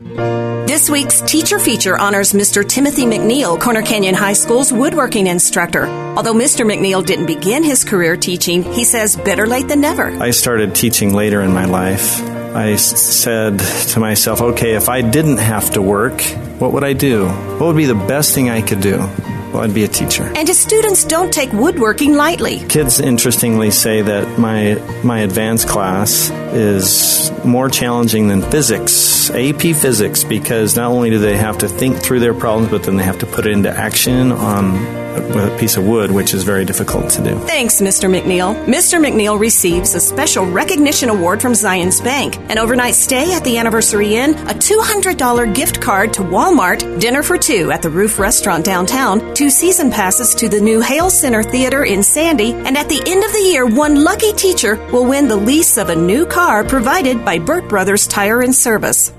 This week's teacher feature honors Mr. Timothy McNeil, Corner Canyon High School's woodworking instructor. Although Mr. McNeil didn't begin his career teaching, he says better late than never. I started teaching later in my life. I said to myself, okay, if I didn't have to work, what would I do? What would be the best thing I could do? Well, I'd be a teacher. And his students don't take woodworking lightly. Kids interestingly say that my my advanced class is more challenging than physics, AP physics, because not only do they have to think through their problems, but then they have to put it into action on a piece of wood, which is very difficult to do. Thanks, Mr. McNeil. Mr. McNeil receives a special recognition award from Zions Bank, an overnight stay at the Anniversary Inn, a $200 gift card to Walmart, dinner for two at the Roof Restaurant downtown, two season passes to the new Hale Center Theater in Sandy, and at the end of the year, one lucky teacher will win the lease of a new car provided by Burt Brothers Tire and Service.